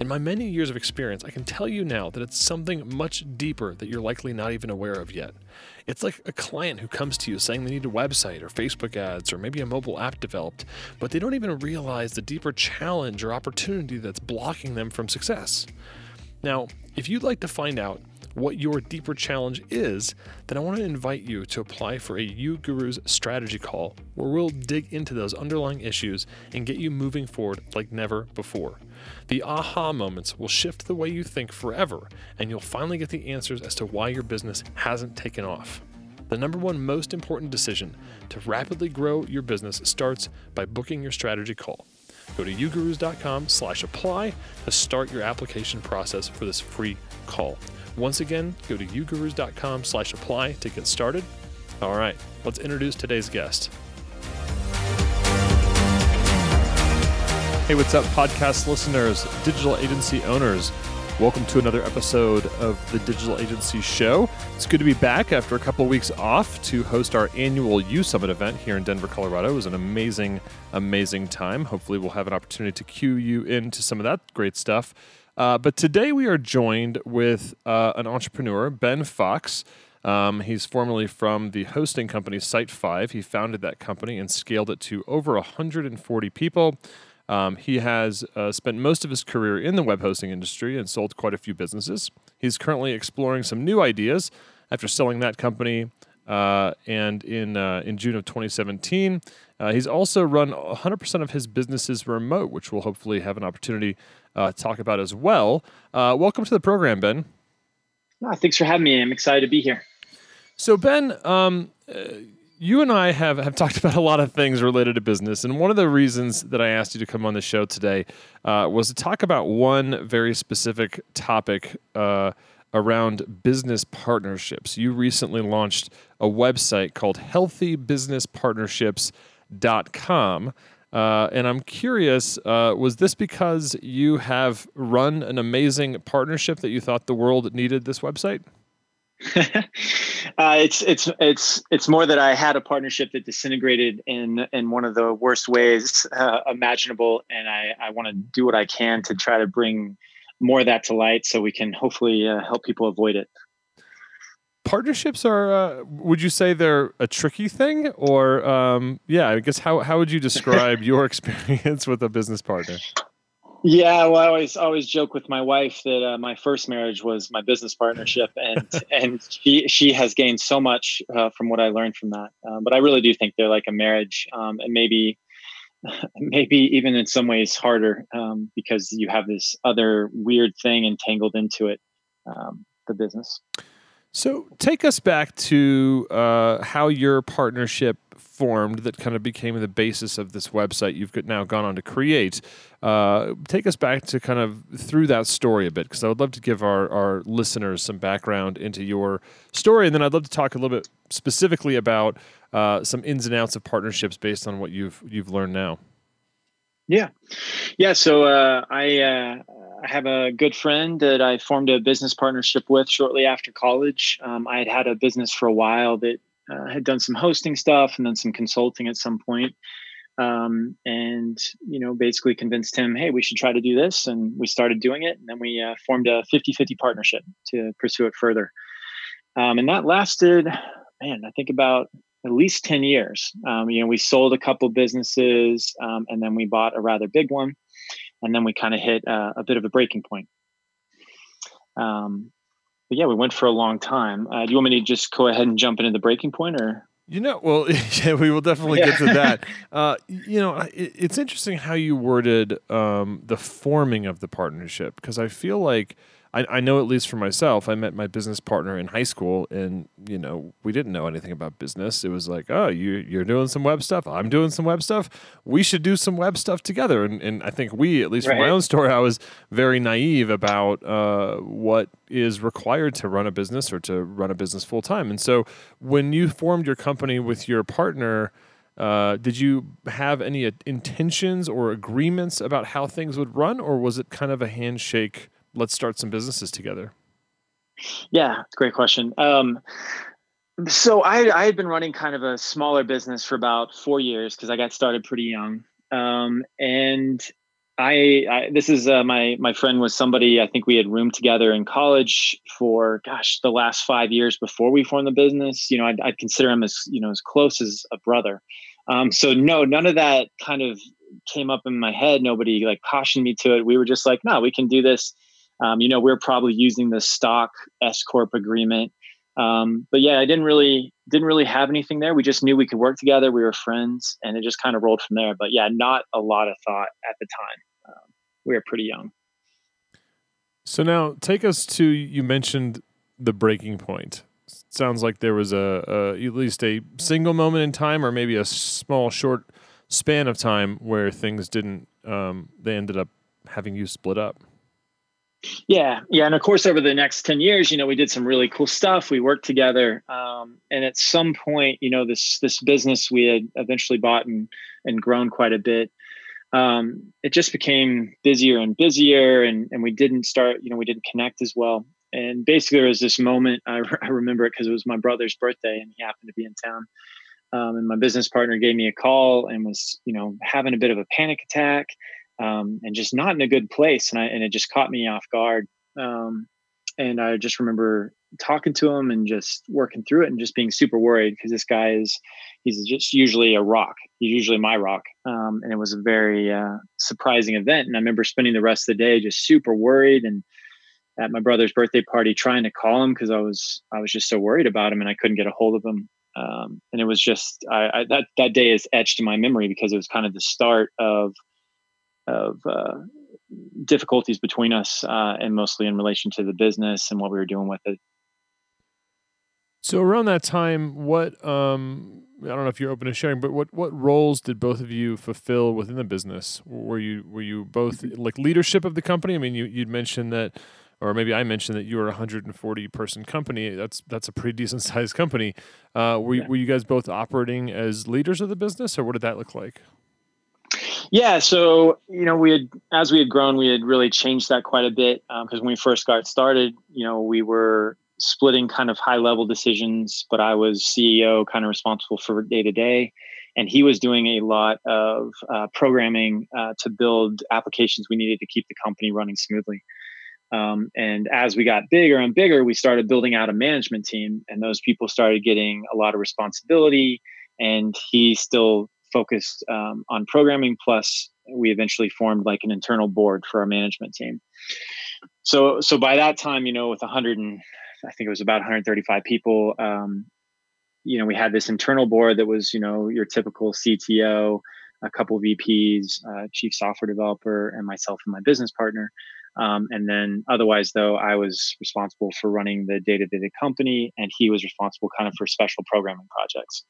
In my many years of experience, I can tell you now that it's something much deeper that you're likely not even aware of yet. It's like a client who comes to you saying they need a website or Facebook ads or maybe a mobile app developed, but they don't even realize the deeper challenge or opportunity that's blocking them from success. Now, if you'd like to find out what your deeper challenge is, then I want to invite you to apply for a uGurus strategy call where we'll dig into those underlying issues and get you moving forward like never before. The aha moments will shift the way you think forever, and you'll finally get the answers as to why your business hasn't taken off. The number one most important decision to rapidly grow your business starts by booking your strategy call. Go to ugurus.com slash apply to start your application process for this free call. Once again, go to ugurus.com slash apply to get started. All right, let's introduce today's guest. Hey, what's up, podcast listeners, digital agency owners? Welcome to another episode of the Digital Agency Show. It's good to be back after a couple of weeks off to host our annual U Summit event here in Denver, Colorado. It was an amazing, amazing time. Hopefully, we'll have an opportunity to cue you into some of that great stuff. Uh, but today we are joined with uh, an entrepreneur, Ben Fox. Um, he's formerly from the hosting company Site5. He founded that company and scaled it to over 140 people. Um, he has uh, spent most of his career in the web hosting industry and sold quite a few businesses. He's currently exploring some new ideas after selling that company. Uh, and in uh, in June of 2017, uh, he's also run 100% of his businesses remote, which we'll hopefully have an opportunity uh, talk about as well. Uh, welcome to the program, Ben. Oh, thanks for having me. I'm excited to be here. So, Ben, um, you and I have, have talked about a lot of things related to business. And one of the reasons that I asked you to come on the show today uh, was to talk about one very specific topic uh, around business partnerships. You recently launched a website called healthybusinesspartnerships.com. Uh, and I'm curious, uh, was this because you have run an amazing partnership that you thought the world needed this website? uh, it's it's it's it's more that I had a partnership that disintegrated in in one of the worst ways uh, imaginable, and I I want to do what I can to try to bring more of that to light, so we can hopefully uh, help people avoid it. Partnerships are. Uh, would you say they're a tricky thing, or um, yeah? I guess how how would you describe your experience with a business partner? Yeah, well, I always always joke with my wife that uh, my first marriage was my business partnership, and and she she has gained so much uh, from what I learned from that. Um, but I really do think they're like a marriage, um, and maybe maybe even in some ways harder um, because you have this other weird thing entangled into it, um, the business. So take us back to uh, how your partnership formed that kind of became the basis of this website you've now gone on to create. Uh, take us back to kind of through that story a bit, because I would love to give our, our listeners some background into your story. And then I'd love to talk a little bit specifically about uh, some ins and outs of partnerships based on what you've you've learned now. Yeah, yeah. So uh, I uh, I have a good friend that I formed a business partnership with shortly after college. Um, I had had a business for a while that uh, had done some hosting stuff and then some consulting at some point. Um, and you know basically convinced him hey we should try to do this and we started doing it and then we uh, formed a 50-50 partnership to pursue it further um, and that lasted man i think about at least 10 years um, you know we sold a couple businesses um, and then we bought a rather big one and then we kind of hit uh, a bit of a breaking point um, but yeah, we went for a long time. Uh, do you want me to just go ahead and jump into the breaking point, or? You know, well, yeah, we will definitely yeah. get to that. Uh, you know, it, it's interesting how you worded um, the forming of the partnership because I feel like I, I know at least for myself, I met my business partner in high school, and you know we didn't know anything about business. It was like, oh, you you're doing some web stuff. I'm doing some web stuff. We should do some web stuff together. And, and I think we, at least right. from my own story, I was very naive about uh, what is required to run a business or to run a business full time. And so when you formed your company with your partner. Uh, did you have any intentions or agreements about how things would run, or was it kind of a handshake let's start some businesses together? Yeah, great question. Um, so I, I had been running kind of a smaller business for about four years because I got started pretty young. Um, and I, I, this is uh, my my friend was somebody I think we had roomed together in college for gosh the last five years before we formed the business. You know, I'd, I'd consider him as you know as close as a brother. Um, so no, none of that kind of came up in my head. Nobody like cautioned me to it. We were just like, no, we can do this um, you know, we're probably using the stock S corp agreement. Um, but yeah, I didn't really didn't really have anything there. We just knew we could work together. We were friends, and it just kind of rolled from there. But yeah, not a lot of thought at the time. Um, we were pretty young. So now, take us to you mentioned the breaking point. Sounds like there was a, a at least a single moment in time, or maybe a small short span of time where things didn't. Um, they ended up having you split up. Yeah, yeah, and of course, over the next ten years, you know, we did some really cool stuff. We worked together, um, and at some point, you know, this this business we had eventually bought and and grown quite a bit. Um, it just became busier and busier, and and we didn't start, you know, we didn't connect as well. And basically, there was this moment I, I remember it because it was my brother's birthday, and he happened to be in town. Um, and my business partner gave me a call and was, you know, having a bit of a panic attack um, and just not in a good place. And I and it just caught me off guard. Um, and I just remember talking to him and just working through it and just being super worried because this guy is he's just usually a rock. He's usually my rock. Um, and it was a very uh, surprising event. And I remember spending the rest of the day just super worried and at my brother's birthday party trying to call him because I was I was just so worried about him and I couldn't get a hold of him. Um, and it was just I, I, that that day is etched in my memory because it was kind of the start of of uh, difficulties between us, uh, and mostly in relation to the business and what we were doing with it. So around that time, what um, I don't know if you're open to sharing, but what what roles did both of you fulfill within the business? Were you were you both like leadership of the company? I mean, you you'd mentioned that, or maybe I mentioned that you were a 140 person company. That's that's a pretty decent sized company. Uh, were yeah. were you guys both operating as leaders of the business, or what did that look like? Yeah, so you know, we had as we had grown, we had really changed that quite a bit because um, when we first got started, you know, we were splitting kind of high level decisions, but I was CEO, kind of responsible for day to day, and he was doing a lot of uh, programming uh, to build applications we needed to keep the company running smoothly. Um, and as we got bigger and bigger, we started building out a management team, and those people started getting a lot of responsibility. And he still focused um, on programming. Plus, we eventually formed like an internal board for our management team. So, so by that time, you know, with 100 and I think it was about 135 people, um, you know, we had this internal board that was, you know, your typical CTO, a couple VPs, uh, chief software developer, and myself and my business partner. Um, and then otherwise, though, I was responsible for running the day to day company, and he was responsible kind of for special programming projects.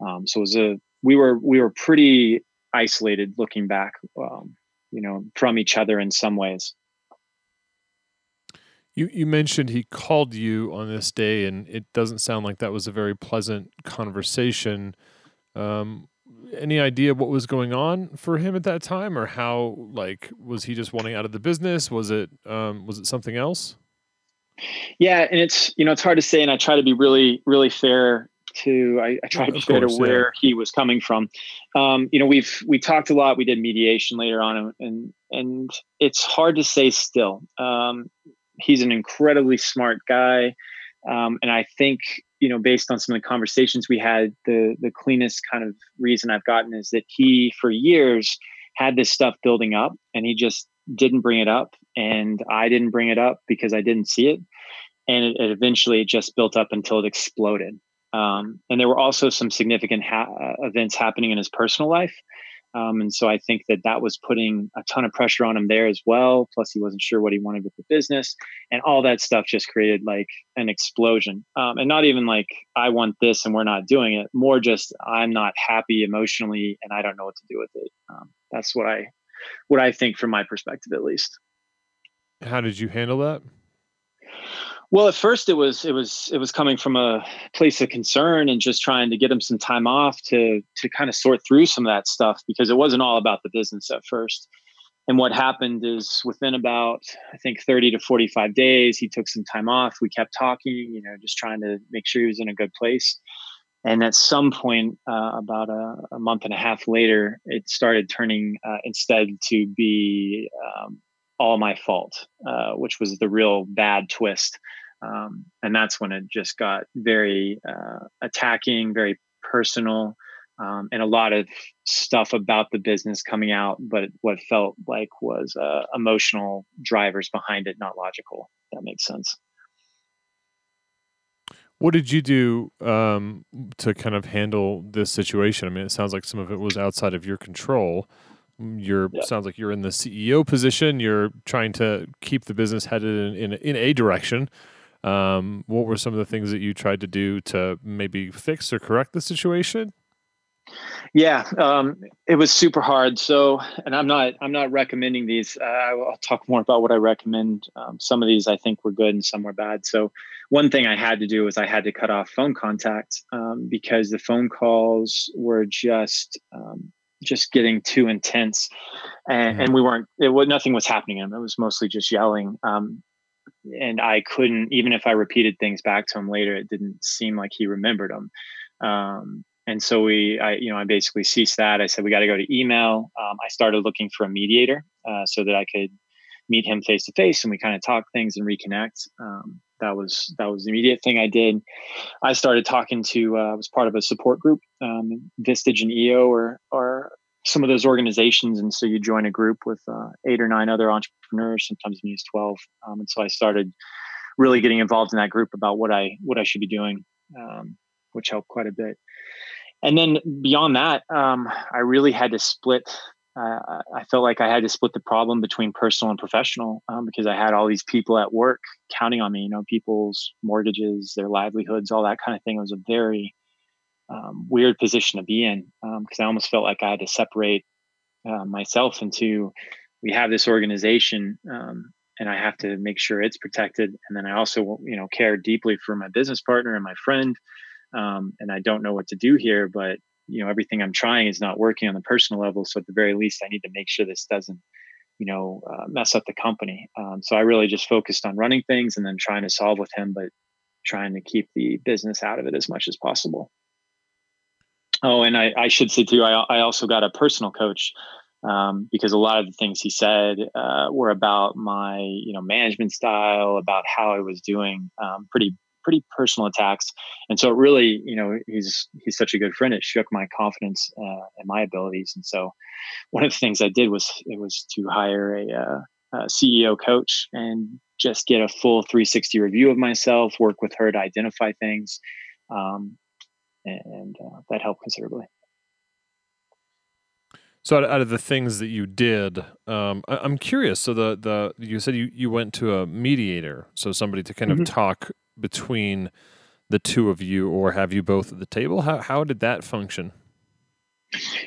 Um, so it was a we were we were pretty isolated looking back, um, you know, from each other in some ways. You you mentioned he called you on this day, and it doesn't sound like that was a very pleasant conversation. Um, any idea what was going on for him at that time, or how like was he just wanting out of the business? Was it um, was it something else? Yeah, and it's you know it's hard to say, and I try to be really really fair to I, I tried to course, where yeah. he was coming from. Um, you know, we've we talked a lot. We did mediation later on, and and it's hard to say still. Um, he's an incredibly smart guy, um, and I think you know, based on some of the conversations we had, the the cleanest kind of reason I've gotten is that he, for years, had this stuff building up, and he just didn't bring it up, and I didn't bring it up because I didn't see it, and it, it eventually just built up until it exploded Um, and there were also some significant ha- uh, events happening in his personal life. Um, and so I think that that was putting a ton of pressure on him there as well. Plus, he wasn't sure what he wanted with the business, and all that stuff just created like an explosion. Um, and not even like I want this and we're not doing it. More just I'm not happy emotionally, and I don't know what to do with it. Um, that's what I what I think from my perspective, at least. How did you handle that? Well, at first it was it was it was coming from a place of concern and just trying to get him some time off to to kind of sort through some of that stuff because it wasn't all about the business at first. And what happened is within about I think 30 to 45 days, he took some time off. We kept talking, you know, just trying to make sure he was in a good place. And at some point, uh, about a, a, month and a half later, it started turning uh, instead to be um, all my fault, uh, which was the real bad twist. Um, and that's when it just got very uh, attacking, very personal, um, and a lot of stuff about the business coming out, but what felt like was uh, emotional drivers behind it, not logical. that makes sense. What did you do um, to kind of handle this situation? I mean, it sounds like some of it was outside of your control. You're yeah. sounds like you're in the CEO position. You're trying to keep the business headed in in, in a direction. Um, what were some of the things that you tried to do to maybe fix or correct the situation? Yeah, um, it was super hard. So, and I'm not I'm not recommending these. Uh, I'll talk more about what I recommend. Um, some of these I think were good and some were bad. So, one thing I had to do was I had to cut off phone contact um, because the phone calls were just um, just getting too intense, and, mm-hmm. and we weren't. It was nothing was happening. Him. It was mostly just yelling, um, and I couldn't. Even if I repeated things back to him later, it didn't seem like he remembered them. Um, and so we, I, you know, I basically ceased that. I said we got to go to email. Um, I started looking for a mediator uh, so that I could meet him face to face and we kind of talk things and reconnect. Um, that was that was the immediate thing I did. I started talking to uh, I was part of a support group, um, Vistage and EO, or or some of those organizations, and so you join a group with uh, eight or nine other entrepreneurs. Sometimes use twelve, um, and so I started really getting involved in that group about what I what I should be doing, um, which helped quite a bit. And then beyond that, um, I really had to split uh, I felt like I had to split the problem between personal and professional um, because I had all these people at work counting on me, you know, people's mortgages, their livelihoods, all that kind of thing. It was a very um, weird position to be in because um, I almost felt like I had to separate uh, myself into we have this organization um, and I have to make sure it's protected. And then I also, you know, care deeply for my business partner and my friend. Um, and I don't know what to do here, but you know everything i'm trying is not working on the personal level so at the very least i need to make sure this doesn't you know uh, mess up the company um, so i really just focused on running things and then trying to solve with him but trying to keep the business out of it as much as possible oh and i, I should say too I, I also got a personal coach um, because a lot of the things he said uh, were about my you know management style about how i was doing um, pretty pretty personal attacks. And so it really, you know, he's he's such a good friend. It shook my confidence uh, in my abilities. And so one of the things I did was it was to hire a, uh, a CEO coach and just get a full 360 review of myself, work with her to identify things, um, and uh, that helped considerably. So out of the things that you did, um, I, am curious. So the the you said you, you went to a mediator, so somebody to kind mm-hmm. of talk between the two of you, or have you both at the table? How how did that function?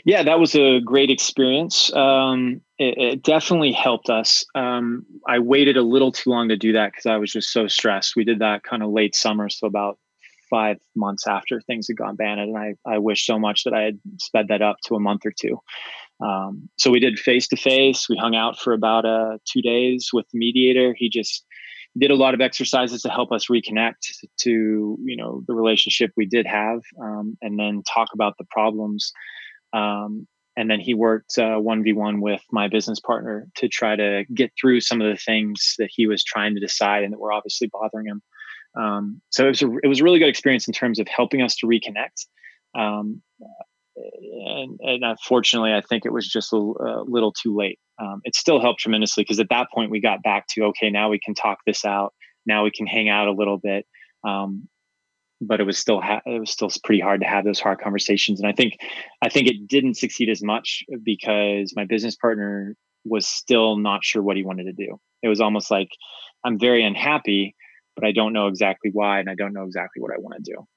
Yeah, that was a great experience. Um, it, it, definitely helped us. Um, I waited a little too long to do that because I was just so stressed. We did that kind of late summer, so about five months after things had gone banned, and I I wish so much that I had sped that up to a month or two. Um, so we did face to face. We hung out for about uh, two days with the mediator. He just did a lot of exercises to help us reconnect to you know the relationship we did have um, and then talk about the problems um, and then he worked uh, 1v1 with my business partner to try to get through some of the things that he was trying to decide and that were obviously bothering him um, so it was, a, it was a really good experience in terms of helping us to reconnect um, and, and unfortunately, I think it was just a, a little too late. Um, it still helped tremendously because at that point we got back to okay, now we can talk this out. Now we can hang out a little bit. Um, but it was still ha- it was still pretty hard to have those hard conversations. And I think I think it didn't succeed as much because my business partner was still not sure what he wanted to do. It was almost like I'm very unhappy, but I don't know exactly why, and I don't know exactly what I want to do.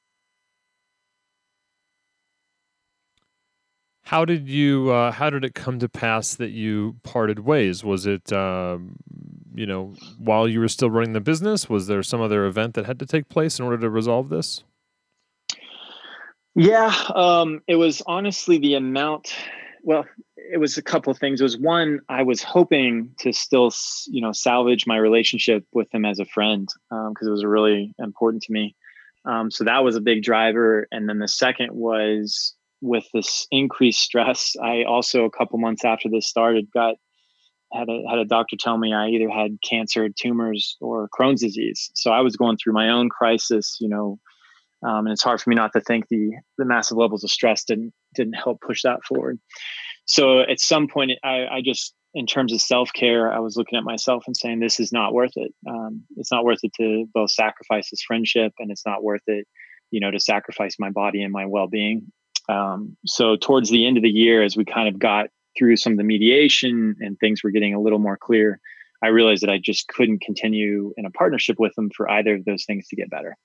How did you? Uh, how did it come to pass that you parted ways? Was it, um, you know, while you were still running the business? Was there some other event that had to take place in order to resolve this? Yeah, um, it was honestly the amount. Well, it was a couple of things. It was one, I was hoping to still, you know, salvage my relationship with him as a friend because um, it was really important to me. Um, so that was a big driver. And then the second was with this increased stress. I also a couple months after this started got had a had a doctor tell me I either had cancer, tumors, or Crohn's disease. So I was going through my own crisis, you know, um, and it's hard for me not to think the the massive levels of stress didn't didn't help push that forward. So at some point, I, I just in terms of self care, I was looking at myself and saying, this is not worth it. Um, it's not worth it to both sacrifice this friendship, and it's not worth it, you know, to sacrifice my body and my well being. Um, so towards the end of the year, as we kind of got through some of the mediation and things were getting a little more clear, I realized that I just couldn't continue in a partnership with them for either of those things to get better.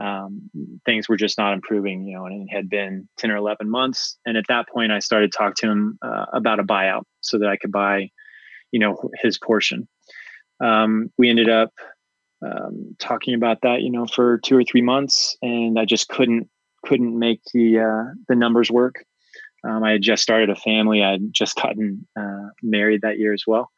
Um, things were just not improving, you know, and it had been 10 or 11 months. And at that point, I started talking to him uh, about a buyout so that I could buy, you know, his portion. Um, we ended up um, talking about that, you know, for two or three months, and I just couldn't couldn't make the uh, the numbers work. Um, I had just started a family. I had just gotten uh, married that year as well.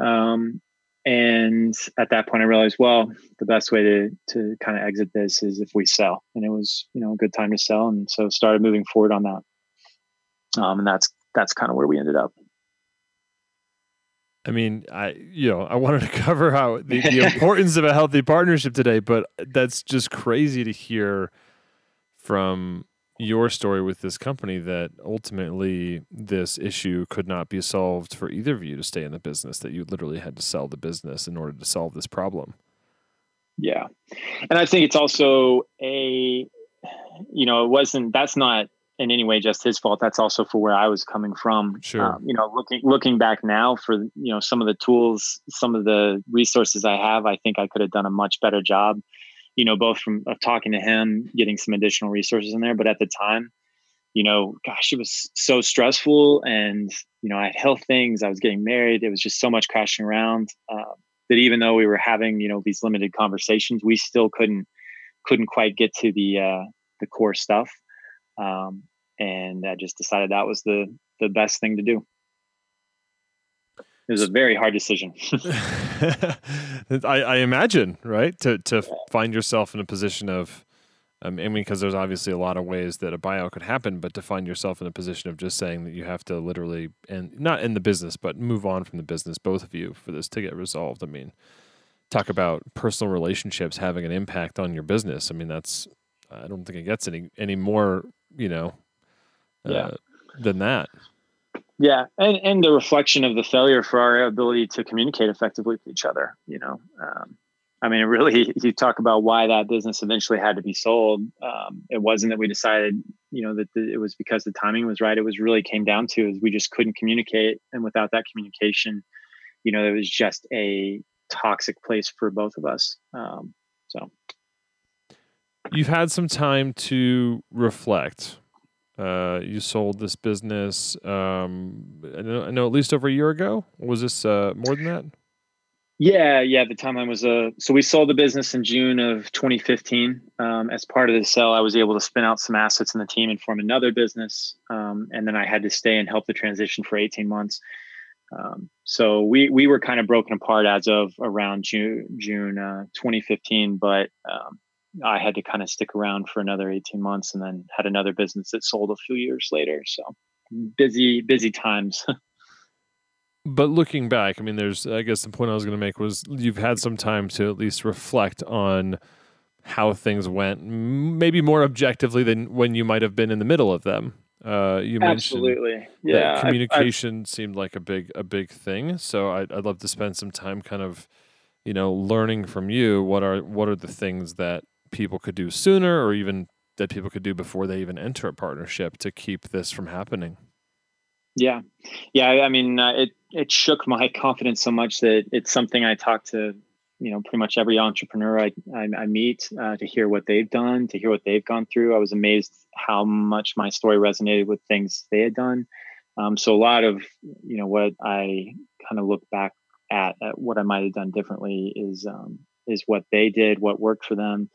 Um, and at that point, I realized, well, the best way to to kind of exit this is if we sell. And it was, you know, a good time to sell, and so started moving forward on that. Um, and that's that's kind of where we ended up. I mean, I you know I wanted to cover how the, the importance of a healthy partnership today, but that's just crazy to hear from your story with this company that ultimately this issue could not be solved for either of you to stay in the business, that you literally had to sell the business in order to solve this problem. Yeah. And I think it's also a, you know, it wasn't, that's not in any way just his fault. That's also for where I was coming from. Sure. Um, you know, looking, looking back now for, you know, some of the tools, some of the resources I have, I think I could have done a much better job you know, both from of talking to him, getting some additional resources in there. But at the time, you know, gosh, it was so stressful. And, you know, I had health things, I was getting married. It was just so much crashing around uh, that even though we were having, you know, these limited conversations, we still couldn't, couldn't quite get to the, uh, the core stuff. Um, and I just decided that was the, the best thing to do. It was a very hard decision. I, I, imagine, right? To to yeah. find yourself in a position of, um, I mean, because there's obviously a lot of ways that a buyout could happen, but to find yourself in a position of just saying that you have to literally and not in the business, but move on from the business, both of you, for this to get resolved. I mean, talk about personal relationships having an impact on your business. I mean, that's I don't think it gets any any more, you know, uh, yeah. than that. Yeah, and and the reflection of the failure for our ability to communicate effectively with each other. You know, um, I mean, really, you talk about why that business eventually had to be sold. Um, it wasn't that we decided, you know, that the, it was because the timing was right. It was really came down to is we just couldn't communicate, and without that communication, you know, it was just a toxic place for both of us. Um, so, you've had some time to reflect uh, you sold this business. Um, I know, I know, at least over a year ago. Was this uh, more than that? Yeah, yeah. The timeline was uh, so we sold the business in June of 2015. Um, as part of the sale, I was able to spin out some assets in the team and form another business. Um, and then I had to stay and help the transition for 18 months. Um, so we we were kind of broken apart as of around June June uh, 2015. But um, I had to kind of stick around for another 18 months and then had another business that sold a few years later. So busy, busy times. but looking back, I mean, there's, I guess the point I was going to make was you've had some time to at least reflect on how things went, maybe more objectively than when you might have been in the middle of them. Uh, you absolutely, yeah. communication I've, I've, seemed like a big, a big thing. So I'd, I'd love to spend some time kind of, you know, learning from you. What are what are the things that people could do sooner or even that people could do before they even enter a partnership to keep this from happening? Yeah, yeah. I mean, uh, it it shook my confidence so much that it's something I talk to, you know, pretty much every entrepreneur I I, I meet uh, to hear what they've done, to hear what they've gone through. I was amazed how much my story resonated with things they had done. Um, so a lot of you know what I kind of look back at, at what I might have done differently is um, is what they did, what worked for them,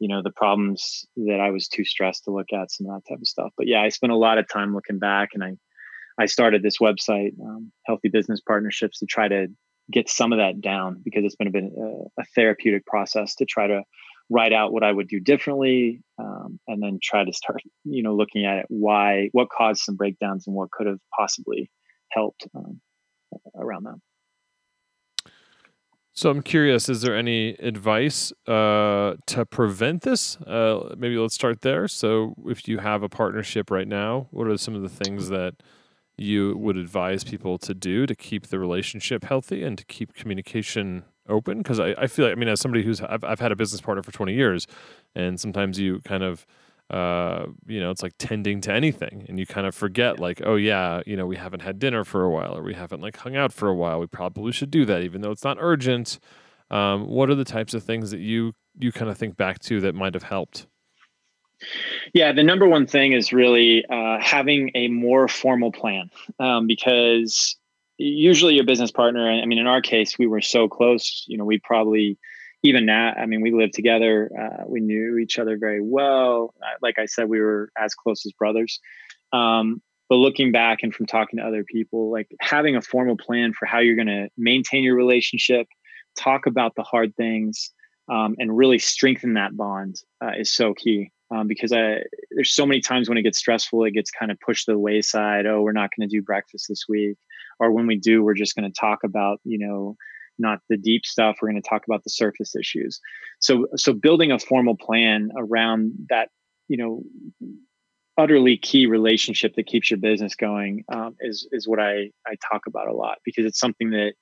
you know the problems that i was too stressed to look at some of that type of stuff. But yeah i spent a lot of time looking back and i i started this website um, healthy business partnerships to try to get some of that down because it's been a bit a, a therapeutic process to try to write out what i would do differently um, and then try to start you know looking at it why what caused some breakdowns and what could have possibly helped um, around that so I'm curious, is there any advice uh, to prevent this? Uh, maybe let's start there. So if you have a partnership right now, what are some of the things that you would advise people to do to keep the relationship healthy and to keep communication open? Because I, I feel like, I mean, as somebody who's, I've, I've had a business partner for 20 years, and sometimes you kind of, uh, you know, it's like tending to anything, and you kind of forget, like, oh yeah, you know, we haven't had dinner for a while, or we haven't like hung out for a while. We probably should do that, even though it's not urgent. Um, what are the types of things that you you kind of think back to that might have helped? Yeah, the number one thing is really uh, having a more formal plan um, because usually your business partner. I mean, in our case, we were so close. You know, we probably even now, I mean, we lived together. Uh, we knew each other very well. Uh, like I said, we were as close as brothers. Um, but looking back and from talking to other people, like having a formal plan for how you're going to maintain your relationship, talk about the hard things, um, and really strengthen that bond uh, is so key. Um, because I, there's so many times when it gets stressful, it gets kind of pushed to the wayside. Oh, we're not going to do breakfast this week, or when we do, we're just going to talk about you know not the deep stuff. We're going to talk about the surface issues. So, so building a formal plan around that, you know, utterly key relationship that keeps your business going um, is is what I I talk about a lot because it's something that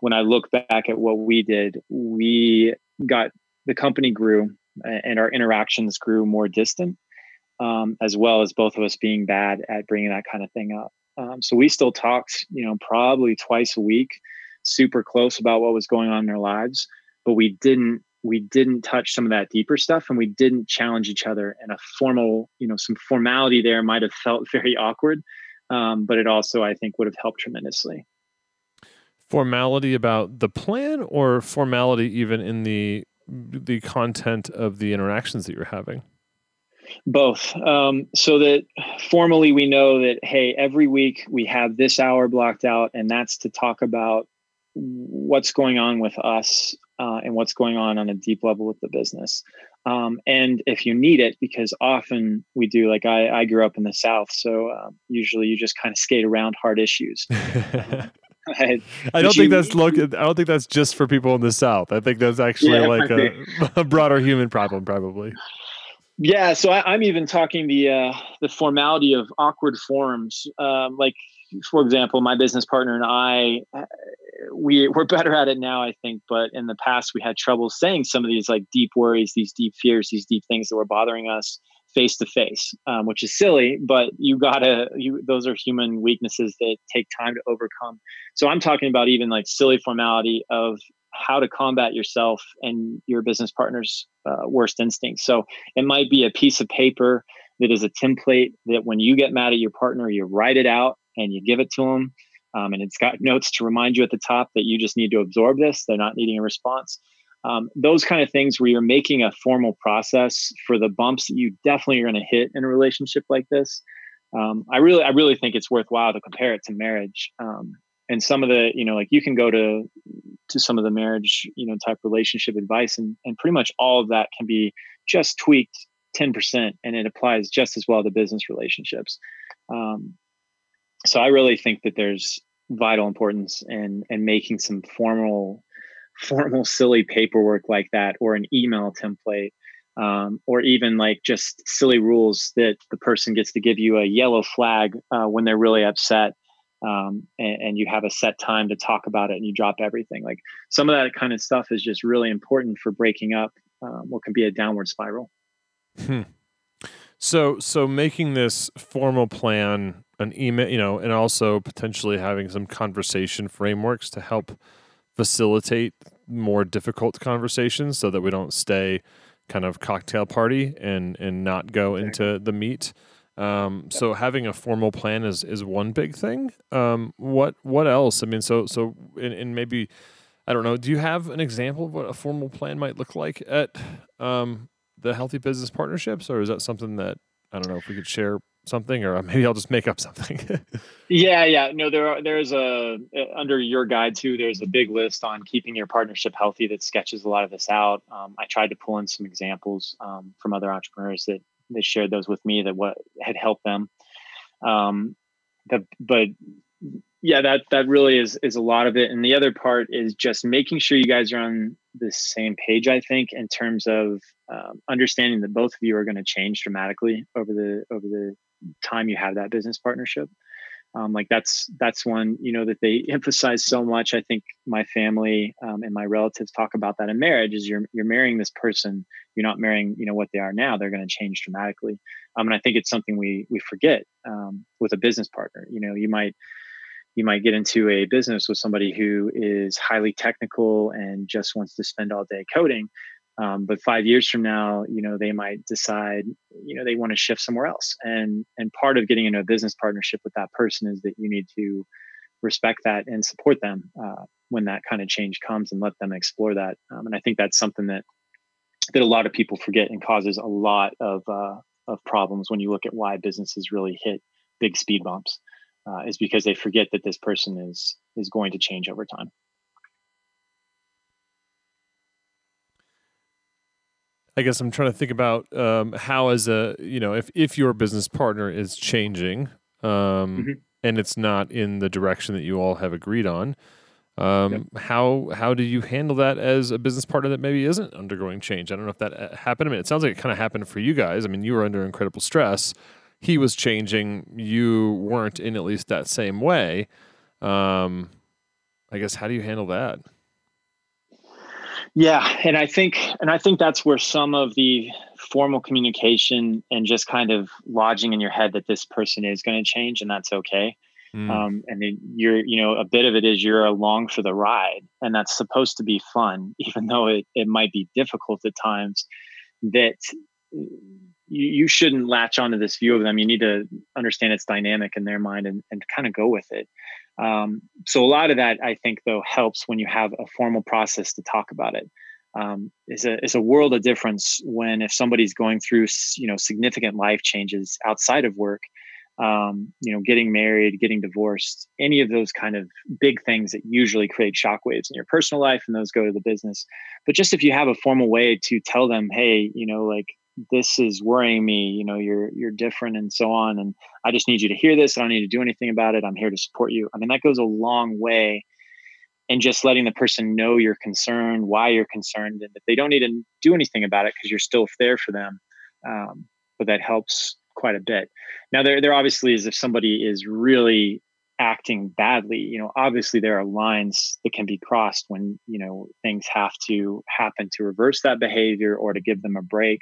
when I look back at what we did, we got the company grew and our interactions grew more distant, um, as well as both of us being bad at bringing that kind of thing up. Um, so we still talked, you know, probably twice a week super close about what was going on in their lives, but we didn't we didn't touch some of that deeper stuff and we didn't challenge each other and a formal you know some formality there might have felt very awkward um, but it also i think would have helped tremendously. Formality about the plan or formality even in the the content of the interactions that you're having? Both. Um, so that formally we know that hey every week we have this hour blocked out and that's to talk about what's going on with us uh, and what's going on on a deep level with the business. Um, and if you need it, because often we do, like I, I grew up in the South, so uh, usually you just kind of skate around hard issues. I, I don't think that's look. I don't think that's just for people in the South. I think that's actually yeah, like a, a, broader human problem, probably. Yeah, so I, am even talking the uh, the formality of awkward forms. Um, like, for example, my business partner and I we we're better at it now, I think. But in the past, we had trouble saying some of these like deep worries, these deep fears, these deep things that were bothering us face to face, which is silly. But you gotta you those are human weaknesses that take time to overcome. So I'm talking about even like silly formality of how to combat yourself and your business partner's uh, worst instincts. So it might be a piece of paper that is a template that when you get mad at your partner, you write it out and you give it to them um, and it's got notes to remind you at the top that you just need to absorb this. They're not needing a response. Um, those kind of things where you're making a formal process for the bumps that you definitely are going to hit in a relationship like this. Um, I really, I really think it's worthwhile to compare it to marriage. Um, and some of the, you know, like you can go to to some of the marriage, you know, type relationship advice, and and pretty much all of that can be just tweaked 10%, and it applies just as well to business relationships. Um, so I really think that there's vital importance in in making some formal formal silly paperwork like that or an email template um, or even like just silly rules that the person gets to give you a yellow flag uh, when they're really upset um, and, and, you have a set time to talk about it and you drop everything like some of that kind of stuff is just really important for breaking up um, what can be a downward spiral. Hmm. So, so making this formal plan, an email, you know, and also potentially having some conversation frameworks to help facilitate more difficult conversations, so that we don't stay kind of cocktail party and and not go into the meat. Um, so having a formal plan is is one big thing. Um, what what else? I mean, so so and, and, maybe I don't know. Do you have an example of what a formal plan might look like at um, the Healthy Business Partnerships, or is that something that I don't know if we could share something, or maybe I'll just make up something. yeah, yeah. No, there are, there's a under your guide too. There's a big list on keeping your partnership healthy that sketches a lot of this out. Um, I tried to pull in some examples um, from other entrepreneurs that they shared those with me that what had helped them. Um, the, but yeah, that that really is is a lot of it. And the other part is just making sure you guys are on the same page. I think in terms of um, understanding that both of you are going to change dramatically over the over the time you have that business partnership. Um, like that's that's one you know that they emphasize so much. I think my family um, and my relatives talk about that in marriage. Is you're you're marrying this person. You're not marrying you know what they are now. They're going to change dramatically. Um, and I think it's something we we forget um, with a business partner. You know, you might you might get into a business with somebody who is highly technical and just wants to spend all day coding um, but five years from now you know they might decide you know they want to shift somewhere else. And and part of getting into a business partnership with that person is that you need to respect that and support them uh, when that kind of change comes and let them explore that. Um, and i think that's something that that a lot of people forget and causes a lot of uh, of problems when you look at why businesses really hit big speed bumps uh, is because they forget that this person is is going to change over time I guess I'm trying to think about um, how, as a you know, if if your business partner is changing, um, mm-hmm. and it's not in the direction that you all have agreed on, um, yep. how how do you handle that as a business partner that maybe isn't undergoing change? I don't know if that uh, happened. I mean, it sounds like it kind of happened for you guys. I mean, you were under incredible stress. He was changing. You weren't in at least that same way. Um, I guess how do you handle that? Yeah, and I think and I think that's where some of the formal communication and just kind of lodging in your head that this person is going to change and that's okay. Mm. Um, and then you're, you know, a bit of it is you're along for the ride, and that's supposed to be fun, even though it it might be difficult at times. That you, you shouldn't latch onto this view of them. You need to understand its dynamic in their mind and, and kind of go with it. Um, so a lot of that, I think, though, helps when you have a formal process to talk about it. Um, is a is a world of difference when if somebody's going through you know significant life changes outside of work, um, you know, getting married, getting divorced, any of those kind of big things that usually create shockwaves in your personal life, and those go to the business. But just if you have a formal way to tell them, hey, you know, like this is worrying me you know you're you're different and so on and i just need you to hear this i don't need to do anything about it i'm here to support you. I mean that goes a long way and just letting the person know you're concerned why you're concerned and that they don't need to do anything about it because you're still there for them um, but that helps quite a bit. Now there, there obviously is if somebody is really acting badly you know obviously there are lines that can be crossed when you know things have to happen to reverse that behavior or to give them a break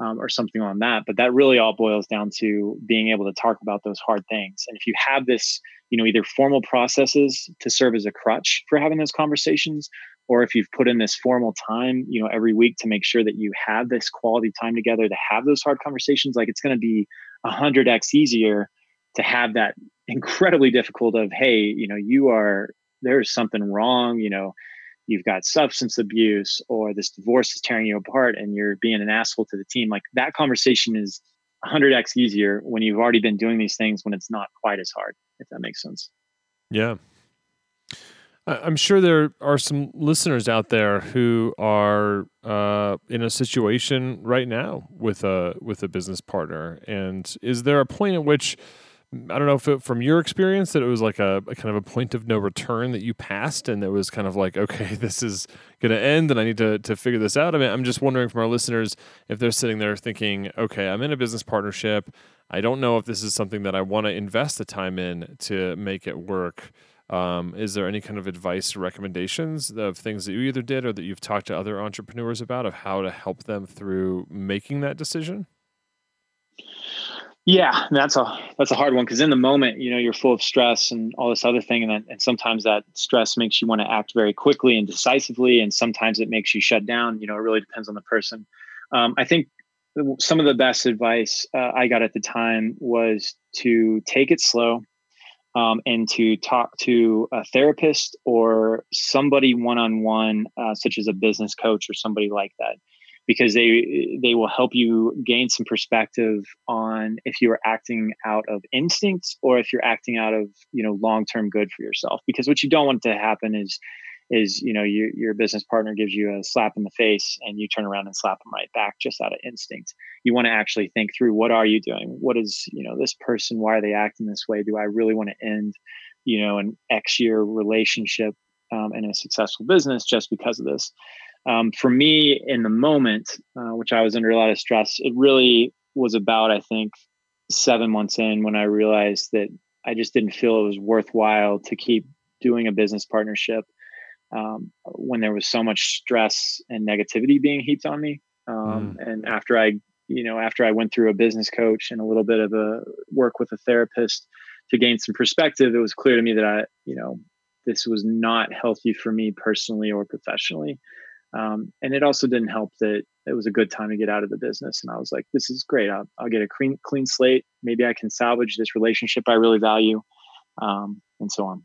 um, or something on that. But that really all boils down to being able to talk about those hard things. And if you have this, you know, either formal processes to serve as a crutch for having those conversations, or if you've put in this formal time, you know, every week to make sure that you have this quality time together to have those hard conversations, like it's going to be a hundred x easier to have that incredibly difficult of, hey, you know, you are there's something wrong, you know, you've got substance abuse or this divorce is tearing you apart and you're being an asshole to the team like that conversation is 100x easier when you've already been doing these things when it's not quite as hard if that makes sense. Yeah. I'm sure there are some listeners out there who are uh, in a situation right now with a with a business partner. And is there a point at which I don't know if it, from your experience that it was like a, a, kind of a point of no return that you passed, and it was kind of like, okay, this is going to end, and I need to to figure this out. I mean, I'm just wondering from our listeners if they're sitting there thinking, okay, I'm in a business partnership. I don't know if this is something that I want to invest the time in to make it work. Um, is there any kind of advice or recommendations of things that you either did or that you've talked to other entrepreneurs about of how to help them through making that decision? Yeah, that's a that's a hard one because in the moment, you know, you're full of stress and all this other thing, and then, and sometimes that stress makes you want to act very quickly and decisively, and sometimes it makes you shut down. You know, it really depends on the person. Um, I think some of the best advice uh, I got at the time was to take it slow, um, and to talk to a therapist or somebody one on one, such as a business coach or somebody like that because they they will help you gain some perspective on if you are acting out of instinct or if you're acting out of you know long term good for yourself. Because what you don't want to happen is is you know your your business partner gives you a slap in the face and you turn around and slap them right back just out of instinct. You want to actually think through what are you doing? What is you know this person why are they acting this way? Do i really want to end you know an x year relationship um, in a successful business just because of this um, for me in the moment, uh, which I was under a lot of stress, it really was about, I think, seven months in when I realized that I just didn't feel it was worthwhile to keep doing a business partnership um, when there was so much stress and negativity being heaped on me. Um, mm. And after I, you know, after I went through a business coach and a little bit of a work with a therapist to gain some perspective, it was clear to me that I, you know, this was not healthy for me personally or professionally. Um, and it also didn't help that it was a good time to get out of the business. And I was like, this is great. I'll, I'll get a clean, clean slate. Maybe I can salvage this relationship I really value, um, and so on.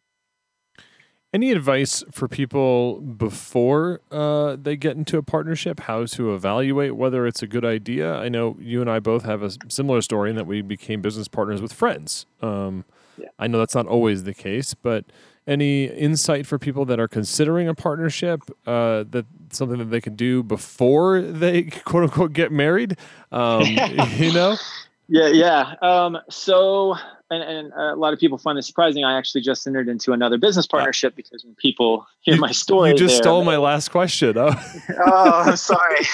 Any advice for people before uh, they get into a partnership? How to evaluate whether it's a good idea? I know you and I both have a similar story in that we became business partners with friends. Um, yeah. I know that's not always the case, but any insight for people that are considering a partnership uh, that something that they can do before they quote unquote get married um, you know? Yeah yeah. Um, so and, and, a lot of people find this surprising i actually just entered into another business partnership because when people hear you, my story you just stole my last question oh, oh i'm sorry.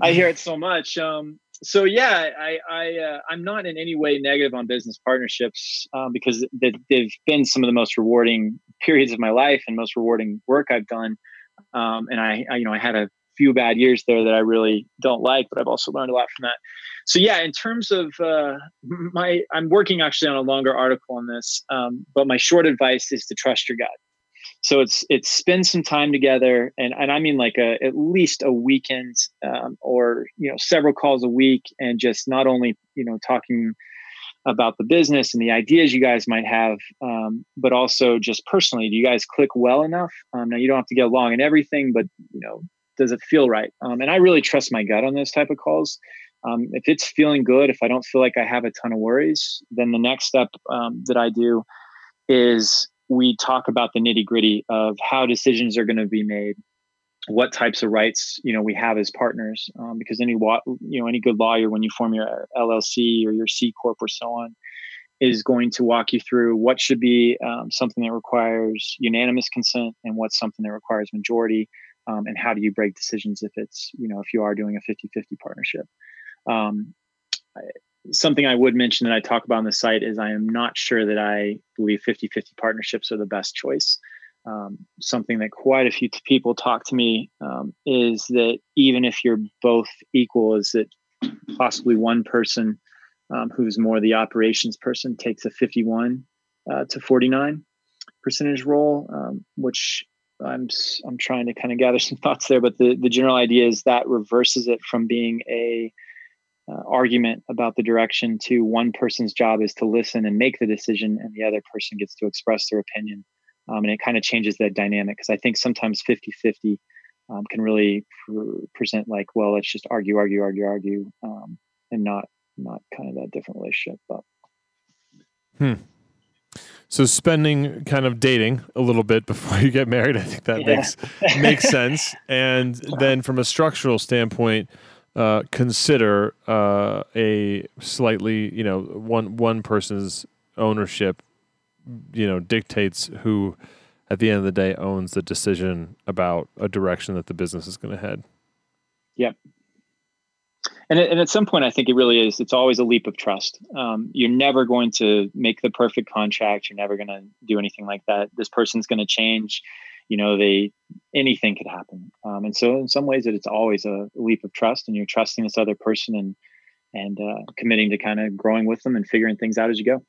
I hear it so much. Um, so yeah, I, I uh, I'm not in any way negative on business partnerships um, because they've been some of the most rewarding periods of my life and most rewarding work I've done. Um, and I, I, you know, I had a few bad years there that I really don't like, but I've also learned a lot from that. So yeah, in terms of uh, my, I'm working actually on a longer article on this, um, but my short advice is to trust your gut so it's it's spend some time together and, and i mean like a, at least a weekend um, or you know several calls a week and just not only you know talking about the business and the ideas you guys might have um, but also just personally do you guys click well enough? Um, now you don't have to get along in everything but you know does it feel right? Um, and i really trust my gut on those type of calls. Um, if it's feeling good if i don't feel like i have a ton of worries then the next step um, that i do is we talk about the nitty gritty of how decisions are going to be made what types of rights you know we have as partners um, because any you know any good lawyer when you form your llc or your c corp or so on is going to walk you through what should be um, something that requires unanimous consent and what's something that requires majority um, and how do you break decisions if it's you know if you are doing a 50-50 partnership um, something I would mention that I talk about on the site is I am not sure that I believe 50 50 partnerships are the best choice. Um, something that quite a few people talk to me um, is that even if you're both equal, is that possibly one person um, who's more the operations person takes a 51 uh, to 49 percentage role, um, which I'm I'm trying to kind of gather some thoughts there. But the the general idea is that reverses it from being a uh, argument about the direction to one person's job is to listen and make the decision and the other person gets to express their opinion um, and it kind of changes that dynamic because i think sometimes 50-50 um, can really pr- present like well let's just argue argue argue argue um, and not not kind of that different relationship but hmm. So spending kind of dating a little bit before you get married i think that yeah. makes makes sense. And then from a structural standpoint uh, consider uh, a slightly, you know, one one person's ownership, you know, dictates who, at the end of the day, owns the decision about a direction that the business is going to head. Yep. and, and at some point, I think it really is. It's always a leap of trust. Um, you're never going to make the perfect contract. You're never going to do anything like that. This person's going to change. You know, they anything could happen. Um, and so, in some ways, it, it's always a leap of trust, and you're trusting this other person and and uh, committing to kind of growing with them and figuring things out as you go.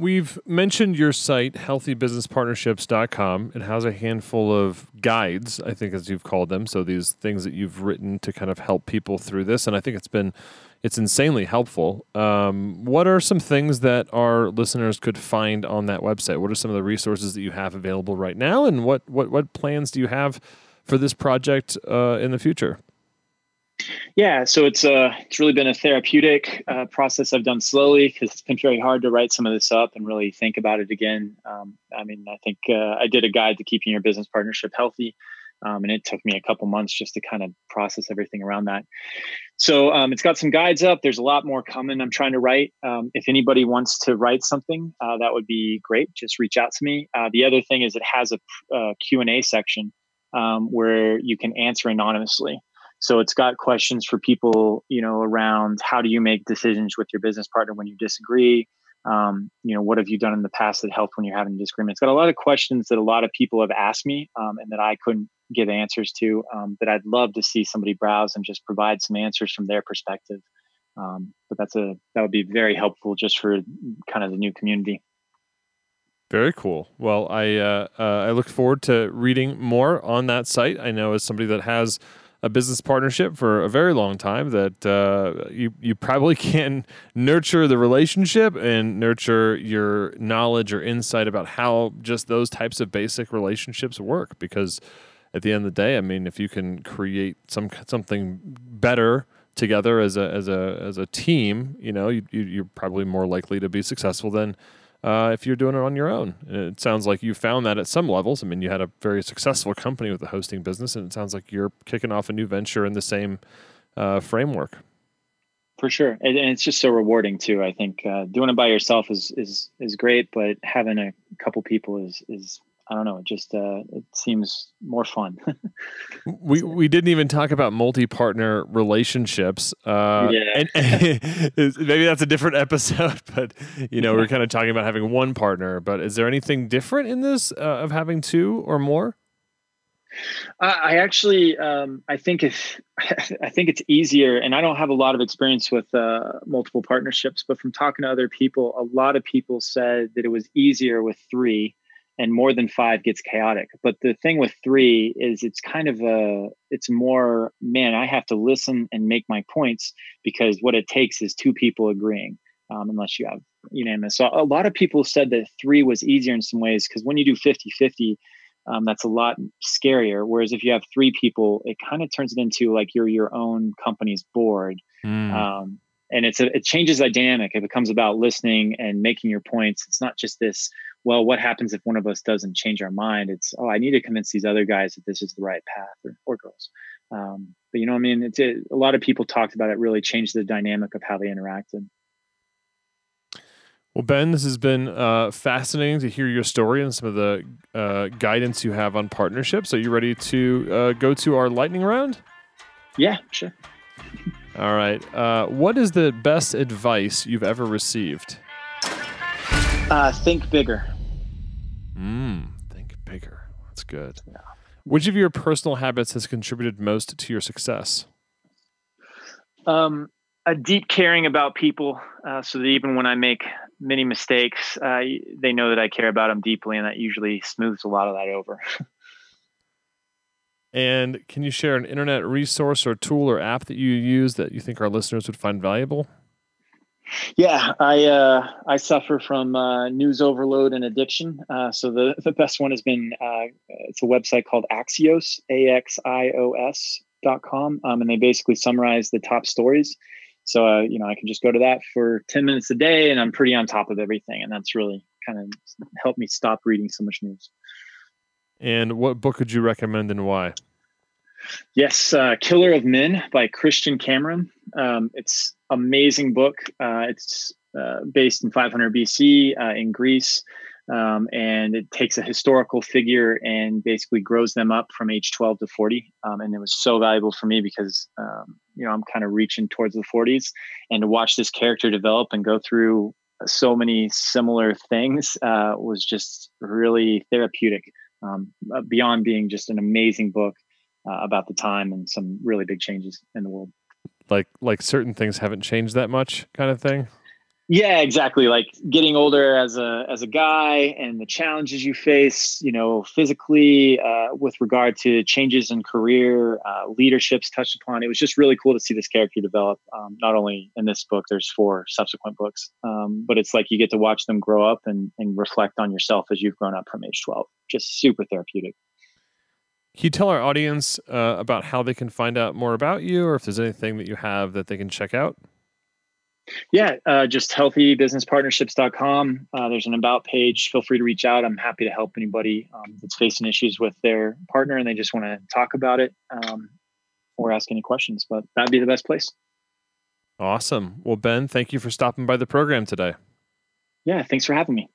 We've mentioned your site, healthybusinesspartnerships.com. It has a handful of guides, I think, as you've called them. So these things that you've written to kind of help people through this. And I think it's been, it's insanely helpful. Um, what are some things that our listeners could find on that website? What are some of the resources that you have available right now? And what, what, what plans do you have for this project uh, in the future? Yeah, so it's uh it's really been a therapeutic uh, process I've done slowly because it's been very hard to write some of this up and really think about it again. Um, I mean, I think uh, I did a guide to keeping your business partnership healthy, um, and it took me a couple months just to kind of process everything around that. So um, it's got some guides up. There's a lot more coming. I'm trying to write. Um, if anybody wants to write something, uh, that would be great. Just reach out to me. Uh, the other thing is it has a uh, Q and A section um, where you can answer anonymously. So it's got questions for people, you know, around how do you make decisions with your business partner when you disagree? Um, you know, what have you done in the past that helped when you're having a disagreement? It's got a lot of questions that a lot of people have asked me um, and that I couldn't give answers to. Um, that I'd love to see somebody browse and just provide some answers from their perspective. Um, but that's a that would be very helpful just for kind of the new community. Very cool. Well, I uh, uh, I look forward to reading more on that site. I know as somebody that has a business partnership for a very long time that uh, you you probably can nurture the relationship and nurture your knowledge or insight about how just those types of basic relationships work. Because at the end of the day I mean if you can create some something better together as a as a as a team you know you, you are probably more likely to be successful than uh, if you're doing it on your own. And it sounds like you found that at some levels. I mean, you had a very successful company with the hosting business, and it sounds like you're kicking off a new venture in the same uh, framework. For sure, and, it's just so rewarding too. I think uh, doing it by yourself is is is great, but having a couple people is is I don't know. It just uh, it seems more fun. we we didn't even talk about multi-partner relationships. Uh, yeah, and, and maybe that's a different episode. But you know, we're kind of talking about having one partner. But is there anything different in this uh, of having two or more? I actually, um, I think if I think it's easier, and I don't have a lot of experience with uh, multiple partnerships, but from talking to other people, a lot of people said that it was easier with three and more than five gets chaotic. But the thing with three is it's kind of a, it's more, man, I have to listen and make my points because what it takes is two people agreeing, um, unless you have unanimous. So a lot of people said that three was easier in some ways because when you do 50 50, um, that's a lot scarier. Whereas if you have three people, it kind of turns it into like you're your own company's board. Mm. Um, and it's a, it changes the dynamic. It becomes about listening and making your points. It's not just this well, what happens if one of us doesn't change our mind? It's, oh, I need to convince these other guys that this is the right path or, or girls. Um, but you know, I mean, it's a lot of people talked about it really changed the dynamic of how they interacted. Well, Ben, this has been uh, fascinating to hear your story and some of the uh, guidance you have on partnerships. Are you ready to uh, go to our lightning round? Yeah, sure. All right. Uh, what is the best advice you've ever received? Uh, think bigger. Mm, think bigger. That's good. Yeah. Which of your personal habits has contributed most to your success? Um, a deep caring about people, uh, so that even when I make many mistakes, uh, they know that I care about them deeply, and that usually smooths a lot of that over. and can you share an internet resource or tool or app that you use that you think our listeners would find valuable? Yeah, I uh, I suffer from uh, news overload and addiction. Uh, so the the best one has been uh, it's a website called Axios A X I O S dot com, um, and they basically summarize the top stories. So uh, you know I can just go to that for ten minutes a day, and I'm pretty on top of everything, and that's really kind of helped me stop reading so much news. And what book would you recommend, and why? Yes, uh, Killer of Men by Christian Cameron. Um, it's amazing book. Uh, it's uh, based in 500 BC uh, in Greece. Um, and it takes a historical figure and basically grows them up from age 12 to 40. Um, and it was so valuable for me because, um, you know, I'm kind of reaching towards the 40s and to watch this character develop and go through so many similar things uh, was just really therapeutic um, uh, beyond being just an amazing book uh, about the time and some really big changes in the world. Like, like certain things haven't changed that much kind of thing. Yeah, exactly. Like getting older as a as a guy and the challenges you face, you know, physically uh, with regard to changes in career, uh, leaderships touched upon. It was just really cool to see this character develop. Um, not only in this book, there's four subsequent books, um, but it's like you get to watch them grow up and, and reflect on yourself as you've grown up from age 12. Just super therapeutic. Can you tell our audience uh, about how they can find out more about you, or if there's anything that you have that they can check out? Yeah, uh, just healthybusinesspartnerships.com. Uh, there's an about page. Feel free to reach out. I'm happy to help anybody um, that's facing issues with their partner and they just want to talk about it um, or ask any questions. But that'd be the best place. Awesome. Well, Ben, thank you for stopping by the program today. Yeah, thanks for having me.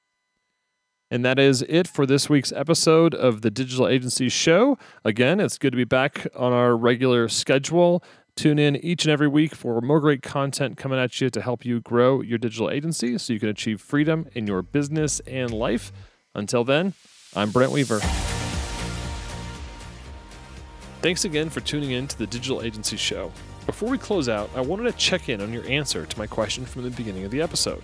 And that is it for this week's episode of the Digital Agency Show. Again, it's good to be back on our regular schedule. Tune in each and every week for more great content coming at you to help you grow your digital agency so you can achieve freedom in your business and life. Until then, I'm Brent Weaver. Thanks again for tuning in to the Digital Agency Show. Before we close out, I wanted to check in on your answer to my question from the beginning of the episode.